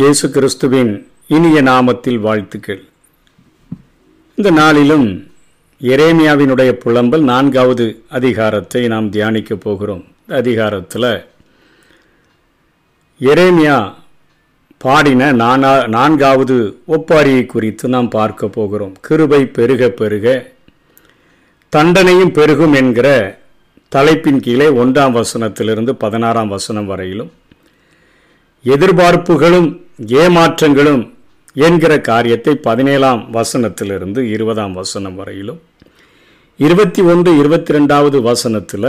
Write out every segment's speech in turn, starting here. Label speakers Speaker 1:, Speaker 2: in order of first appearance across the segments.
Speaker 1: இயேசு கிறிஸ்துவின் இனிய நாமத்தில் வாழ்த்துக்கள் இந்த நாளிலும் எரேமியாவினுடைய புலம்பல் நான்காவது அதிகாரத்தை நாம் தியானிக்க போகிறோம் இந்த அதிகாரத்தில் எரேமியா பாடின நானா நான்காவது ஒப்பாரியை குறித்து நாம் பார்க்க போகிறோம் கிருபை பெருக பெருக தண்டனையும் பெருகும் என்கிற தலைப்பின் கீழே ஒன்றாம் வசனத்திலிருந்து பதினாறாம் வசனம் வரையிலும் எதிர்பார்ப்புகளும் ஏமாற்றங்களும் என்கிற காரியத்தை பதினேழாம் வசனத்திலிருந்து இருபதாம் வசனம் வரையிலும் இருபத்தி ஒன்று இருபத்தி ரெண்டாவது வசனத்தில்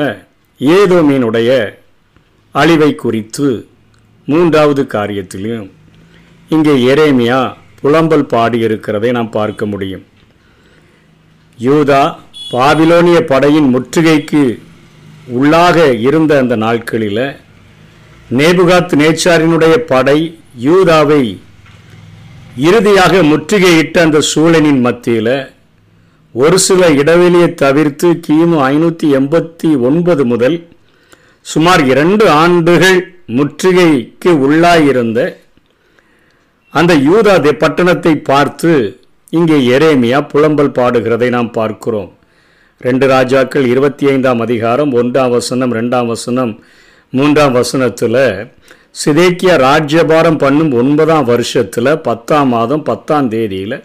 Speaker 1: ஏதோ மீனுடைய அழிவை குறித்து மூன்றாவது காரியத்திலையும் இங்கே எரேமியா புலம்பல் பாடியிருக்கிறதை நாம் பார்க்க முடியும் யூதா பாபிலோனிய படையின் முற்றுகைக்கு உள்ளாக இருந்த அந்த நாட்களில் நேபுகாத் நேச்சாரினுடைய படை யூதாவை இறுதியாக முற்றுகையிட்ட அந்த சூழலின் மத்தியில் ஒரு சில இடைவெளியை தவிர்த்து கிமு ஐநூற்றி எண்பத்தி ஒன்பது முதல் சுமார் இரண்டு ஆண்டுகள் முற்றுகைக்கு உள்ளாயிருந்த அந்த யூதா பட்டணத்தை பார்த்து இங்கே எரேமியா புலம்பல் பாடுகிறதை நாம் பார்க்கிறோம் ரெண்டு ராஜாக்கள் இருபத்தி ஐந்தாம் அதிகாரம் ஒன்றாம் வசனம் ரெண்டாம் வசனம் மூன்றாம் வசனத்தில் சிதேக்கியா ராஜ்யபாரம் பண்ணும் ஒன்பதாம் வருஷத்தில் பத்தாம் மாதம் பத்தாம் தேதியில்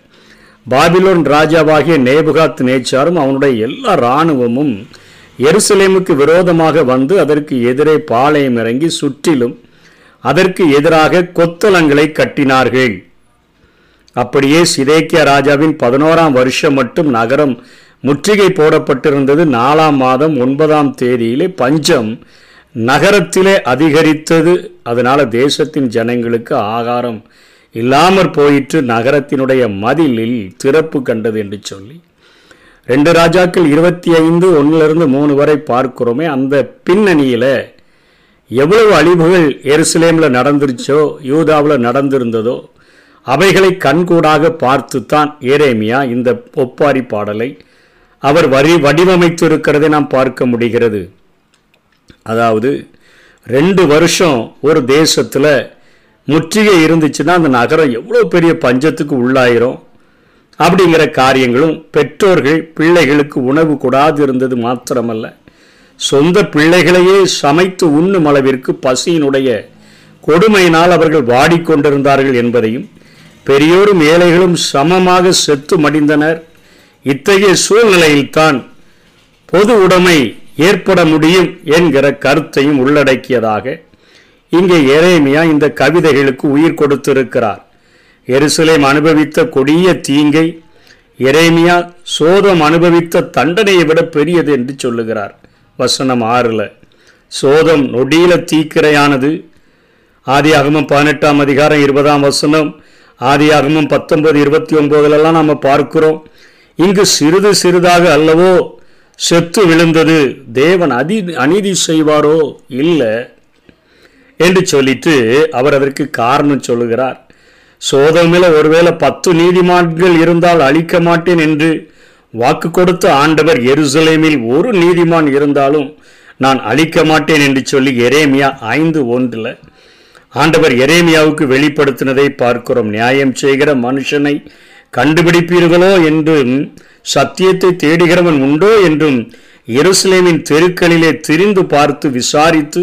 Speaker 1: பாபிலோன் ராஜாவாகிய நேபுகாத் நேச்சாரும் அவனுடைய எல்லா இராணுவமும் எருசலேமுக்கு விரோதமாக வந்து அதற்கு எதிரே பாளையம் இறங்கி சுற்றிலும் அதற்கு எதிராக கொத்தளங்களை கட்டினார்கள் அப்படியே சிதேக்கியா ராஜாவின் பதினோராம் வருஷம் மட்டும் நகரம் முற்றுகை போடப்பட்டிருந்தது நாலாம் மாதம் ஒன்பதாம் தேதியிலே பஞ்சம் நகரத்திலே அதிகரித்தது அதனால் தேசத்தின் ஜனங்களுக்கு ஆகாரம் இல்லாமற் போயிற்று நகரத்தினுடைய மதிலில் திறப்பு கண்டது என்று சொல்லி ரெண்டு ராஜாக்கள் இருபத்தி ஐந்து ஒன்றிலிருந்து மூணு வரை பார்க்கிறோமே அந்த பின்னணியில் எவ்வளவு அழிவுகள் எருசலேமில் நடந்துருச்சோ யூதாவில் நடந்திருந்ததோ அவைகளை கண்கூடாக பார்த்துத்தான் ஏரேமியா இந்த ஒப்பாரி பாடலை அவர் வரி வடிவமைத்து இருக்கிறதை நாம் பார்க்க முடிகிறது அதாவது ரெண்டு வருஷம் ஒரு தேசத்தில் முற்றுகை இருந்துச்சுன்னா அந்த நகரம் எவ்வளோ பெரிய பஞ்சத்துக்கு உள்ளாயிரும் அப்படிங்கிற காரியங்களும் பெற்றோர்கள் பிள்ளைகளுக்கு உணவு கூடாது இருந்தது மாத்திரமல்ல சொந்த பிள்ளைகளையே சமைத்து உண்ணும் அளவிற்கு பசியினுடைய கொடுமையினால் அவர்கள் வாடிக்கொண்டிருந்தார்கள் என்பதையும் பெரியோரும் ஏழைகளும் சமமாக செத்து மடிந்தனர் இத்தகைய சூழ்நிலையில்தான் பொது உடைமை ஏற்பட முடியும் என்கிற கருத்தையும் உள்ளடக்கியதாக இங்கே எரேமியா இந்த கவிதைகளுக்கு உயிர் கொடுத்திருக்கிறார் எருசலேம் அனுபவித்த கொடிய தீங்கை எரேமியா சோதம் அனுபவித்த தண்டனையை விட பெரியது என்று சொல்லுகிறார் வசனம் ஆறில் சோதம் நொடியில தீக்கிரையானது ஆதி ஆகமம் பதினெட்டாம் அதிகாரம் இருபதாம் வசனம் ஆதி அகமம் பத்தொன்பது இருபத்தி ஒம்போதுலலாம் நம்ம பார்க்கிறோம் இங்கு சிறிது சிறிதாக அல்லவோ செத்து விழுந்தது தேவன் அதி அநீதி செய்வாரோ இல்லை என்று சொல்லிட்டு அவர் அதற்கு காரணம் சொல்லுகிறார் சோதமில் ஒருவேளை பத்து நீதிமான்கள் இருந்தால் அழிக்க மாட்டேன் என்று வாக்கு கொடுத்த ஆண்டவர் எருசலேமில் ஒரு நீதிமான் இருந்தாலும் நான் அழிக்க மாட்டேன் என்று சொல்லி எரேமியா ஐந்து ஒன்றில் ஆண்டவர் எரேமியாவுக்கு வெளிப்படுத்தினதை பார்க்கிறோம் நியாயம் செய்கிற மனுஷனை கண்டுபிடிப்பீர்களோ என்று சத்தியத்தை தேடுகிறவன் உண்டோ என்றும் எருசலேமின் தெருக்களிலே திரிந்து பார்த்து விசாரித்து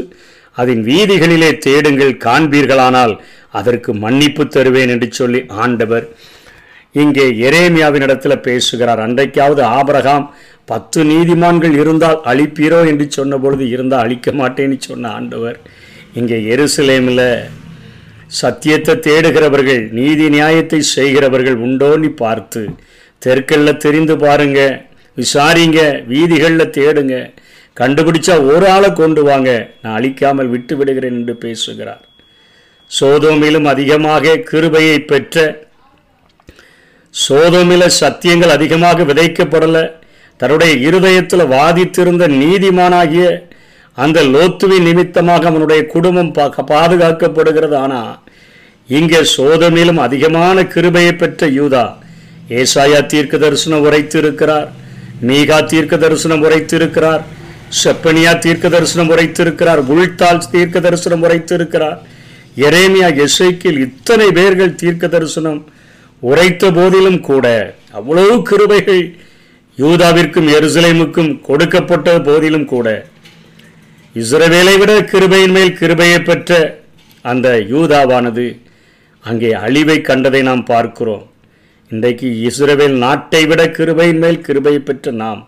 Speaker 1: அதன் வீதிகளிலே தேடுங்கள் காண்பீர்களானால் அதற்கு மன்னிப்பு தருவேன் என்று சொல்லி ஆண்டவர் இங்கே எரேமியாவின் இடத்துல பேசுகிறார் அன்றைக்காவது ஆபரகாம் பத்து நீதிமான்கள் இருந்தால் அழிப்பீரோ என்று சொன்னபொழுது இருந்தால் அழிக்க மாட்டேன்னு சொன்ன ஆண்டவர் இங்கே எருசலேமில் சத்தியத்தை தேடுகிறவர்கள் நீதி நியாயத்தை செய்கிறவர்கள் உண்டோன்னு பார்த்து தெற்கில் தெரிந்து பாருங்க விசாரிங்க வீதிகளில் தேடுங்க கண்டுபிடிச்சா ஒரு ஆளை கொண்டு வாங்க நான் அழிக்காமல் விட்டு விடுகிறேன் என்று பேசுகிறார் சோதோமிலும் அதிகமாக கிருபையை பெற்ற சோதோமில சத்தியங்கள் அதிகமாக விதைக்கப்படலை தன்னுடைய இருதயத்தில் வாதித்திருந்த நீதிமானாகிய அந்த லோத்துவின் நிமித்தமாக அவனுடைய குடும்பம் பாதுகாக்கப்படுகிறது ஆனால் இங்கே சோதமிலும் அதிகமான கிருபையை பெற்ற யூதா ஏசாயா தீர்க்க தரிசனம் உரைத்து இருக்கிறார் மீகா தீர்க்க தரிசனம் உரைத்து இருக்கிறார் செப்பனியா தீர்க்க தரிசனம் உரைத்து இருக்கிறார் உள்தால் தீர்க்க தரிசனம் உரைத்து இருக்கிறார் எரேமியா எசைக்கில் இத்தனை பேர்கள் தீர்க்க தரிசனம் உரைத்த போதிலும் கூட அவ்வளவு கிருபைகள் யூதாவிற்கும் எருசலேமுக்கும் கொடுக்கப்பட்ட போதிலும் கூட இஸ்ரவேலை விட கிருபையின் மேல் கிருபையை பெற்ற அந்த யூதாவானது அங்கே அழிவை கண்டதை நாம் பார்க்கிறோம் இன்றைக்கு இஸ்ரவேல் நாட்டை விட கிருபையின் மேல் கிருபை பெற்ற நாம்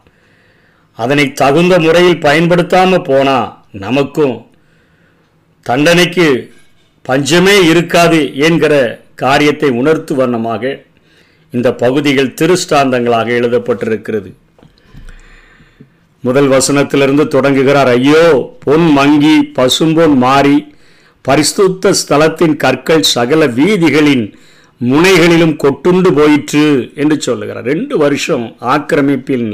Speaker 1: அதனை தகுந்த முறையில் பயன்படுத்தாமல் போனால் நமக்கும் தண்டனைக்கு பஞ்சமே இருக்காது என்கிற காரியத்தை உணர்த்து வண்ணமாக இந்த பகுதிகள் திருஷ்டாந்தங்களாக எழுதப்பட்டிருக்கிறது முதல் வசனத்திலிருந்து தொடங்குகிறார் ஐயோ பொன் மங்கி பசும்பொன் மாறி பரிசுத்த ஸ்தலத்தின் கற்கள் சகல வீதிகளின் முனைகளிலும் கொட்டுண்டு போயிற்று என்று சொல்லுகிறார் ரெண்டு வருஷம் ஆக்கிரமிப்பில்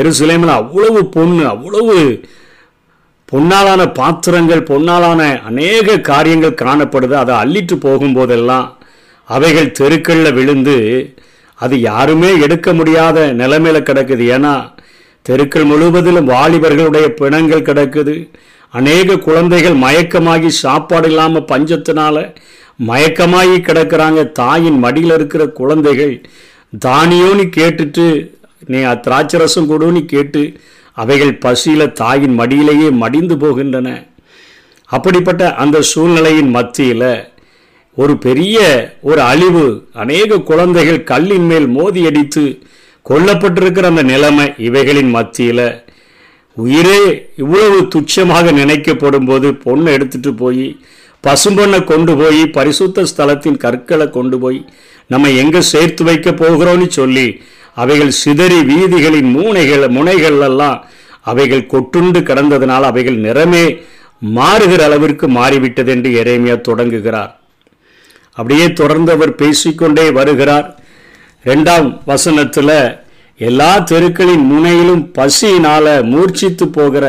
Speaker 1: எருசலேமில் அவ்வளவு பொண்ணு அவ்வளவு பொன்னாலான பாத்திரங்கள் பொன்னாலான அநேக காரியங்கள் காணப்படுது அதை அள்ளிட்டு போகும்போதெல்லாம் அவைகள் தெருக்களில் விழுந்து அது யாருமே எடுக்க முடியாத நிலைமையில் கிடக்குது ஏன்னா தெருக்கள் முழுவதிலும் வாலிபர்களுடைய பிணங்கள் கிடக்குது அநேக குழந்தைகள் மயக்கமாகி சாப்பாடு இல்லாமல் பஞ்சத்தினால் மயக்கமாகி கிடக்கிறாங்க தாயின் மடியில் இருக்கிற குழந்தைகள் தானியோன்னு கேட்டுட்டு நீ திராட்சரசம் கொடுன்னு கேட்டு அவைகள் பசியில் தாயின் மடியிலேயே மடிந்து போகின்றன அப்படிப்பட்ட அந்த சூழ்நிலையின் மத்தியில் ஒரு பெரிய ஒரு அழிவு அநேக குழந்தைகள் கல்லின் மேல் மோதி அடித்து கொல்லப்பட்டிருக்கிற அந்த நிலைமை இவைகளின் மத்தியில் உயிரே இவ்வளவு துச்சமாக நினைக்கப்படும் போது பொண்ணை எடுத்துகிட்டு போய் பசும்பொண்ணை கொண்டு போய் பரிசுத்த ஸ்தலத்தின் கற்களை கொண்டு போய் நம்ம எங்கே சேர்த்து வைக்க போகிறோம்னு சொல்லி அவைகள் சிதறி வீதிகளின் மூனைகள் முனைகளெல்லாம் அவைகள் கொட்டுண்டு கிடந்ததினால் அவைகள் நிறமே மாறுகிற அளவிற்கு மாறிவிட்டது என்று இறைமையா தொடங்குகிறார் அப்படியே தொடர்ந்து அவர் பேசிக்கொண்டே வருகிறார் ரெண்டாம் வசனத்தில் எல்லா தெருக்களின் முனையிலும் பசியினால் மூர்ச்சித்து போகிற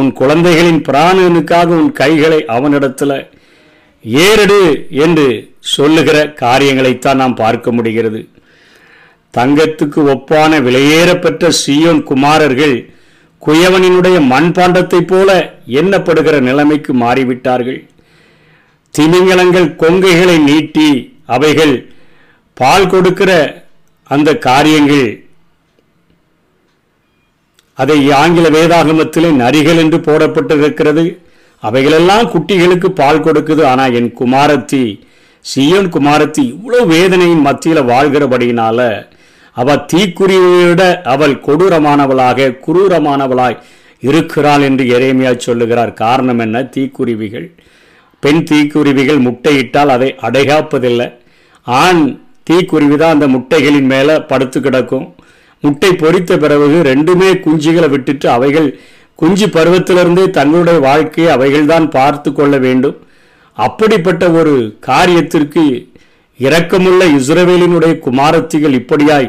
Speaker 1: உன் குழந்தைகளின் பிராணனுக்காக உன் கைகளை அவனிடத்தில் ஏறடு என்று சொல்லுகிற காரியங்களைத்தான் நாம் பார்க்க முடிகிறது தங்கத்துக்கு ஒப்பான விலையேறப்பெற்ற சீயோன் குமாரர்கள் குயவனினுடைய மண்பாண்டத்தை போல எண்ணப்படுகிற நிலைமைக்கு மாறிவிட்டார்கள் திமிங்கலங்கள் கொங்கைகளை நீட்டி அவைகள் பால் கொடுக்கிற அந்த காரியங்கள் அதை ஆங்கில வேதாகமத்திலே நரிகள் என்று போடப்பட்டிருக்கிறது அவைகளெல்லாம் குட்டிகளுக்கு பால் கொடுக்குது ஆனால் என் குமாரத்தி சியோன் குமாரத்தி இவ்வளோ வேதனையின் மத்தியில் வாழ்கிறபடியினால அவள் தீக்குருவிட அவள் கொடூரமானவளாக குரூரமானவளாய் இருக்கிறாள் என்று எரேமியா சொல்லுகிறார் காரணம் என்ன தீக்குருவிகள் பெண் தீக்குருவிகள் முட்டையிட்டால் அதை அடைகாப்பதில்லை ஆண் தீக்குருவி தான் அந்த முட்டைகளின் மேலே படுத்து கிடக்கும் முட்டை பொறித்த பிறகு ரெண்டுமே குஞ்சுகளை விட்டுட்டு அவைகள் குஞ்சு பருவத்திலிருந்தே தங்களுடைய வாழ்க்கையை அவைகள்தான் பார்த்து கொள்ள வேண்டும் அப்படிப்பட்ட ஒரு காரியத்திற்கு இரக்கமுள்ள இஸ்ரவேலினுடைய குமாரத்திகள் இப்படியாய்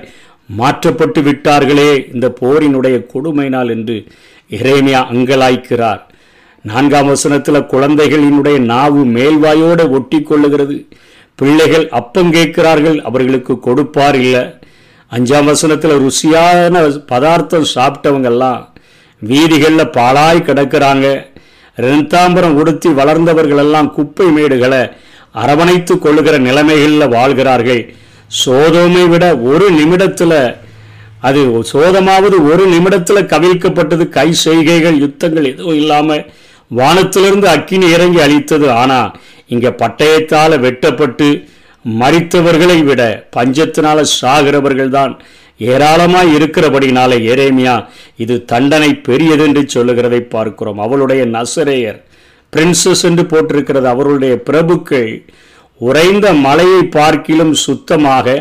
Speaker 1: மாற்றப்பட்டு விட்டார்களே இந்த போரினுடைய கொடுமைனால் என்று இறைமையா அங்கலாய்க்கிறார் நான்காம் வசனத்தில் குழந்தைகளினுடைய நாவு மேல்வாயோடு ஒட்டி கொள்ளுகிறது பிள்ளைகள் அப்பம் கேட்கிறார்கள் அவர்களுக்கு கொடுப்பார் இல்லை அஞ்சாம் வசனத்தில் ருசியான பதார்த்தம் சாப்பிட்டவங்கெல்லாம் வீதிகளில் பாலாய் கிடக்கிறாங்க ரெண்டாம்பரம் உடுத்தி வளர்ந்தவர்களெல்லாம் குப்பை மேடுகளை அரவணைத்து கொள்ளுகிற நிலைமைகளில் வாழ்கிறார்கள் சோதோமை விட ஒரு நிமிடத்தில் அது சோதமாவது ஒரு நிமிடத்தில் கவிழ்க்கப்பட்டது கை செய்கைகள் யுத்தங்கள் எதுவும் இல்லாமல் வானத்திலிருந்து அக்கினி இறங்கி அழித்தது ஆனால் இங்கே பட்டயத்தால் வெட்டப்பட்டு மறித்தவர்களை விட பஞ்சத்தினால் தான் ஏராளமா இருக்கிறபடினால ஏரேமியா இது தண்டனை பெரியது என்று சொல்லுகிறதை பார்க்கிறோம் அவளுடைய நசரேயர் பிரின்சஸ் என்று போட்டிருக்கிறது அவர்களுடைய பிரபுக்கள் உறைந்த மலையை பார்க்கிலும் சுத்தமாக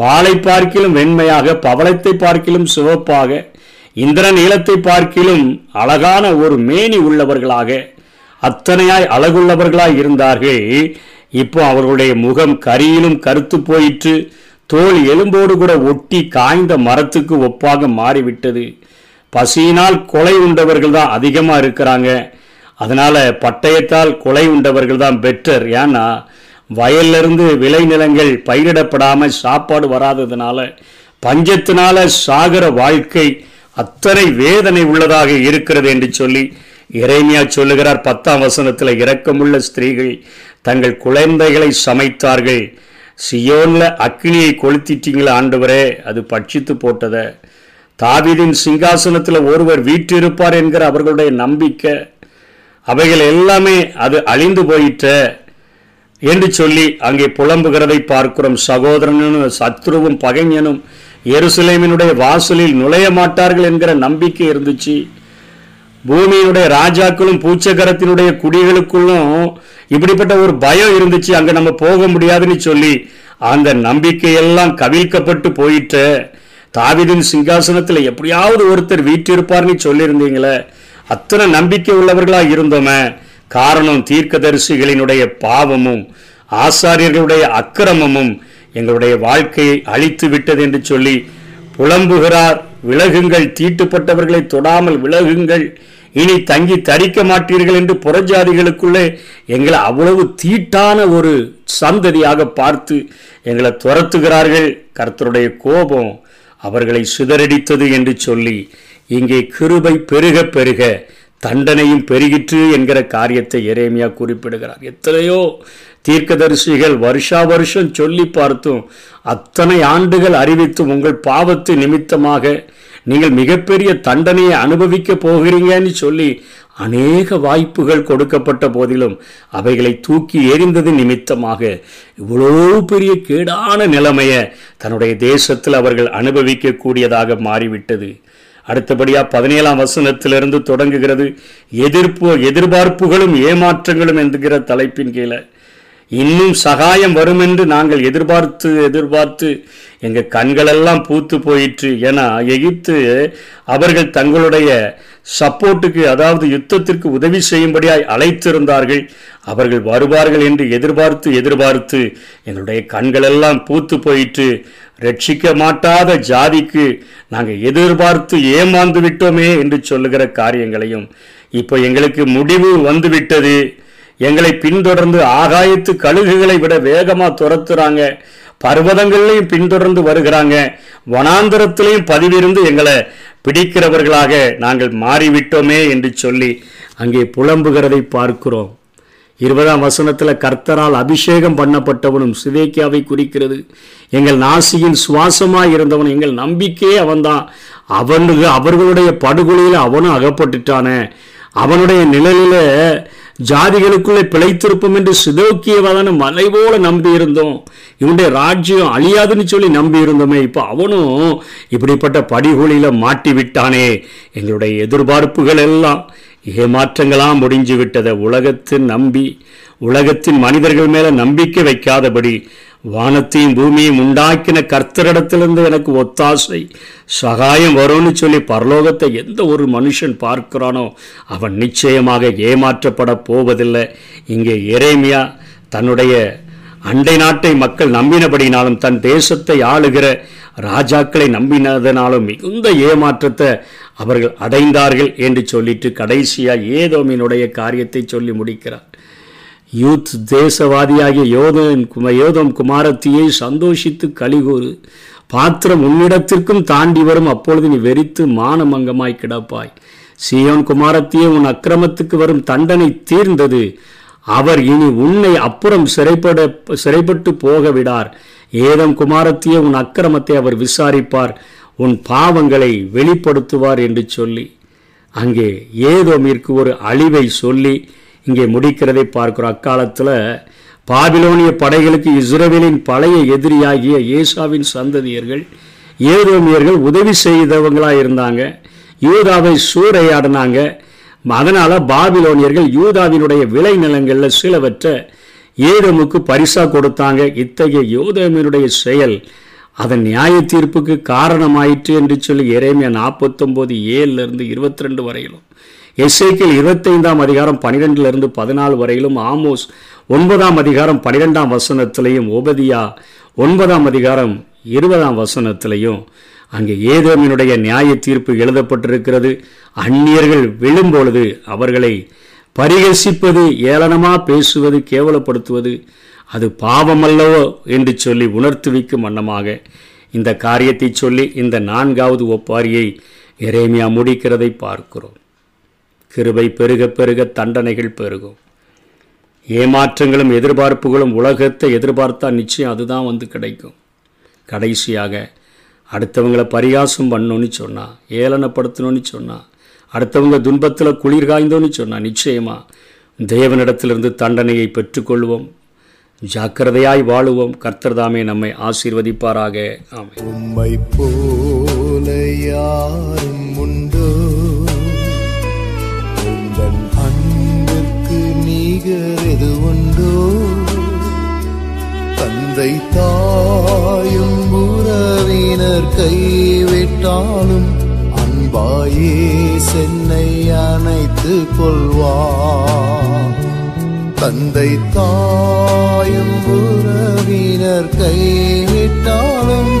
Speaker 1: பாலை பார்க்கிலும் வெண்மையாக பவளத்தை பார்க்கிலும் சிவப்பாக இந்திரன் நீளத்தை பார்க்கிலும் அழகான ஒரு மேனி உள்ளவர்களாக அத்தனையாய் அழகுள்ளவர்களாய் இருந்தார்கள் இப்போ அவர்களுடைய முகம் கரியிலும் கருத்து போயிற்று தோல் எலும்போடு கூட ஒட்டி காய்ந்த மரத்துக்கு ஒப்பாக மாறிவிட்டது பசியினால் கொலை உண்டவர்கள் தான் அதிகமாக இருக்கிறாங்க அதனால் பட்டயத்தால் கொலை உண்டவர்கள் தான் பெட்டர் ஏன்னா வயல்லிருந்து விளைநிலங்கள் பயிரிடப்படாமல் சாப்பாடு வராததுனால பஞ்சத்தினால சாகர வாழ்க்கை அத்தனை வேதனை உள்ளதாக இருக்கிறது என்று சொல்லி இறைமையா சொல்லுகிறார் பத்தாம் வசனத்தில் இரக்கமுள்ள ஸ்திரீகள் தங்கள் குழந்தைகளை சமைத்தார்கள் சியோனில் அக்னியை கொளுத்திட்டீங்களே ஆண்டவரே அது பட்சித்து போட்டதை தாவிதின் சிங்காசனத்தில் ஒருவர் வீற்றிருப்பார் என்கிற அவர்களுடைய நம்பிக்கை அவைகள் எல்லாமே அது அழிந்து போயிற்ற என்று சொல்லி அங்கே புலம்புகிறதை பார்க்கிறோம் சகோதரனும் சத்ருவும் பகைஞனும் எருசலேமினுடைய வாசலில் நுழைய மாட்டார்கள் என்கிற நம்பிக்கை இருந்துச்சு பூமியினுடைய ராஜாக்களும் பூச்சகரத்தினுடைய குடிகளுக்குள்ளும் இப்படிப்பட்ட ஒரு பயம் இருந்துச்சு அங்க நம்ம போக முடியாதுன்னு சொல்லி அந்த நம்பிக்கையெல்லாம் கவிழ்க்கப்பட்டு போயிட்டு தாவிதின் சிங்காசனத்தில் எப்படியாவது ஒருத்தர் வீற்றிருப்பார்னு சொல்லியிருந்தீங்களே அத்தனை நம்பிக்கை உள்ளவர்களாக இருந்தோமே காரணம் தீர்க்கதரிசிகளினுடைய பாவமும் ஆசாரியர்களுடைய அக்கிரமமும் எங்களுடைய வாழ்க்கையை அழித்து விட்டது என்று சொல்லி புலம்புகிறார் விலகுங்கள் தீட்டுப்பட்டவர்களை தொடாமல் விலகுங்கள் இனி தங்கி தரிக்க மாட்டீர்கள் என்று புறஜாதிகளுக்குள்ளே எங்களை அவ்வளவு தீட்டான ஒரு சந்ததியாக பார்த்து எங்களை துரத்துகிறார்கள் கர்த்தருடைய கோபம் அவர்களை சிதறடித்தது என்று சொல்லி இங்கே கிருபை பெருக பெருக தண்டனையும் பெருகிற்று என்கிற காரியத்தை எரேமியா குறிப்பிடுகிறார் எத்தனையோ தீர்க்கதரிசிகள் வருஷா வருஷம் சொல்லி பார்த்தும் அத்தனை ஆண்டுகள் அறிவித்தும் உங்கள் பாவத்து நிமித்தமாக நீங்கள் மிகப்பெரிய தண்டனையை அனுபவிக்க போகிறீங்கன்னு சொல்லி அநேக வாய்ப்புகள் கொடுக்கப்பட்ட போதிலும் அவைகளை தூக்கி எறிந்தது நிமித்தமாக இவ்வளோ பெரிய கேடான நிலைமையை தன்னுடைய தேசத்தில் அவர்கள் அனுபவிக்கக்கூடியதாக மாறிவிட்டது அடுத்தபடியாக பதினேழாம் வசனத்திலிருந்து தொடங்குகிறது எதிர்ப்பு எதிர்பார்ப்புகளும் ஏமாற்றங்களும் என்கிற தலைப்பின் கீழே இன்னும் சகாயம் வரும் என்று நாங்கள் எதிர்பார்த்து எதிர்பார்த்து எங்கள் கண்களெல்லாம் பூத்து போயிற்று என எகிப்து அவர்கள் தங்களுடைய சப்போர்ட்டுக்கு அதாவது யுத்தத்திற்கு உதவி செய்யும்படியாய் அழைத்திருந்தார்கள் அவர்கள் வருவார்கள் என்று எதிர்பார்த்து எதிர்பார்த்து எங்களுடைய கண்களெல்லாம் பூத்து போயிற்று ரட்சிக்க மாட்டாத ஜாதிக்கு நாங்கள் எதிர்பார்த்து ஏமாந்து விட்டோமே என்று சொல்லுகிற காரியங்களையும் இப்போ எங்களுக்கு முடிவு வந்துவிட்டது எங்களை பின்தொடர்ந்து ஆகாயத்து கழுகுகளை விட வேகமாக துரத்துறாங்க பர்வதங்கள்லையும் பின்தொடர்ந்து வருகிறாங்க வனாந்தரத்திலையும் பதிவிருந்து எங்களை பிடிக்கிறவர்களாக நாங்கள் மாறிவிட்டோமே என்று சொல்லி அங்கே புலம்புகிறதை பார்க்கிறோம் இருபதாம் வசனத்தில் கர்த்தரால் அபிஷேகம் பண்ணப்பட்டவனும் சிவேக்கியாவை குறிக்கிறது எங்கள் நாசியின் சுவாசமாக இருந்தவன் எங்கள் நம்பிக்கையே அவன்தான் அவனுக்கு அவர்களுடைய படுகொலையில் அவனும் அகப்பட்டுட்டானே அவனுடைய நிழலில் ஜாதிகளுக்குள்ளே பிழைத்திருப்போம் என்று சிதோக்கியவாதான மலை போல நம்பி இருந்தோம் இவனுடைய ராஜ்யம் அழியாதுன்னு சொல்லி நம்பி இருந்தோமே இப்போ அவனும் இப்படிப்பட்ட படிகுழியில் மாட்டி விட்டானே எங்களுடைய எதிர்பார்ப்புகள் எல்லாம் ஏமாற்றங்களாம் முடிஞ்சு விட்டதை உலகத்தின் நம்பி உலகத்தின் மனிதர்கள் மேலே நம்பிக்கை வைக்காதபடி வானத்தையும் பூமியும் உண்டாக்கின கர்த்தரிடத்திலிருந்து எனக்கு ஒத்தாசை சகாயம் வரும்னு சொல்லி பரலோகத்தை எந்த ஒரு மனுஷன் பார்க்கிறானோ அவன் நிச்சயமாக ஏமாற்றப்பட போவதில்லை இங்கே இறைமையா தன்னுடைய அண்டை நாட்டை மக்கள் நம்பினபடினாலும் தன் தேசத்தை ஆளுகிற ராஜாக்களை நம்பினதனாலும் மிகுந்த ஏமாற்றத்தை அவர்கள் அடைந்தார்கள் என்று சொல்லிட்டு கடைசியாக ஏதோமினுடைய காரியத்தை சொல்லி முடிக்கிறார் யூத் தேசவாதியாகிய யோதன் கும யோதம் குமாரத்தியை சந்தோஷித்து கலிகூறு பாத்திரம் உன்னிடத்திற்கும் தாண்டி வரும் அப்பொழுது நீ வெறித்து மானமங்கமாய் கிடப்பாய் சியோன் குமாரத்தியே உன் அக்கிரமத்துக்கு வரும் தண்டனை தீர்ந்தது அவர் இனி உன்னை அப்புறம் சிறைப்பட சிறைப்பட்டு போக விடார் ஏதம் குமாரத்தியே உன் அக்கிரமத்தை அவர் விசாரிப்பார் உன் பாவங்களை வெளிப்படுத்துவார் என்று சொல்லி அங்கே ஏதோமிற்கு ஒரு அழிவை சொல்லி இங்கே முடிக்கிறதை பார்க்கிறோம் அக்காலத்தில் பாபிலோனிய படைகளுக்கு இஸ்ரேவேலின் பழைய எதிரியாகிய ஏசாவின் சந்ததியர்கள் ஏரோமியர்கள் உதவி செய்தவங்களாக இருந்தாங்க யூதாவை சூறையாடினாங்க அதனால் பாபிலோனியர்கள் யூதாவினுடைய விளைநிலங்களில் சிலவற்றை ஏரோமுக்கு பரிசாக கொடுத்தாங்க இத்தகைய யூதமியனுடைய செயல் அதன் நியாய தீர்ப்புக்கு காரணமாயிற்று என்று சொல்லி இறைமையா நாற்பத்தொம்போது ஏழுலேருந்து இருபத்தி ரெண்டு வரையிலும் எஸ்ஐக்கில் இருபத்தைந்தாம் அதிகாரம் பனிரெண்டிலிருந்து பதினாலு வரையிலும் ஆமோஸ் ஒன்பதாம் அதிகாரம் பனிரெண்டாம் வசனத்திலையும் ஓபதியா ஒன்பதாம் அதிகாரம் இருபதாம் வசனத்திலையும் அங்கே ஏதோமினுடைய நியாய தீர்ப்பு எழுதப்பட்டிருக்கிறது அந்நியர்கள் விழும்பொழுது அவர்களை பரிகசிப்பது ஏளனமாக பேசுவது கேவலப்படுத்துவது அது பாவமல்லவோ என்று சொல்லி உணர்த்துவிக்கும் வண்ணமாக இந்த காரியத்தை சொல்லி இந்த நான்காவது ஒப்பாரியை இறைமையா முடிக்கிறதை பார்க்கிறோம் கிருபை பெருக பெருக தண்டனைகள் பெருகும் ஏமாற்றங்களும் எதிர்பார்ப்புகளும் உலகத்தை எதிர்பார்த்தா நிச்சயம் அதுதான் வந்து கிடைக்கும் கடைசியாக அடுத்தவங்களை பரிகாசம் பண்ணணும்னு சொன்னால் ஏளனப்படுத்தணும்னு சொன்னால் அடுத்தவங்க துன்பத்தில் குளிர் காய்ந்தோன்னு சொன்னால் நிச்சயமாக தேவனிடத்திலிருந்து தண்டனையை பெற்றுக்கொள்வோம் ஜாக்கிரதையாய் வாழுவோம் கர்த்தர்தாமே நம்மை ஆசீர்வதிப்பாராக ஆமை உண்மை போல யாரும் நிகர் எது உண்டோ தந்தை தாயும் உறவினர் கைவிட்டாலும் அன்பாயே சென்னை அணைத்து கொள்வா தந்தை தாயும் உறவினர் கைவிட்டாலும்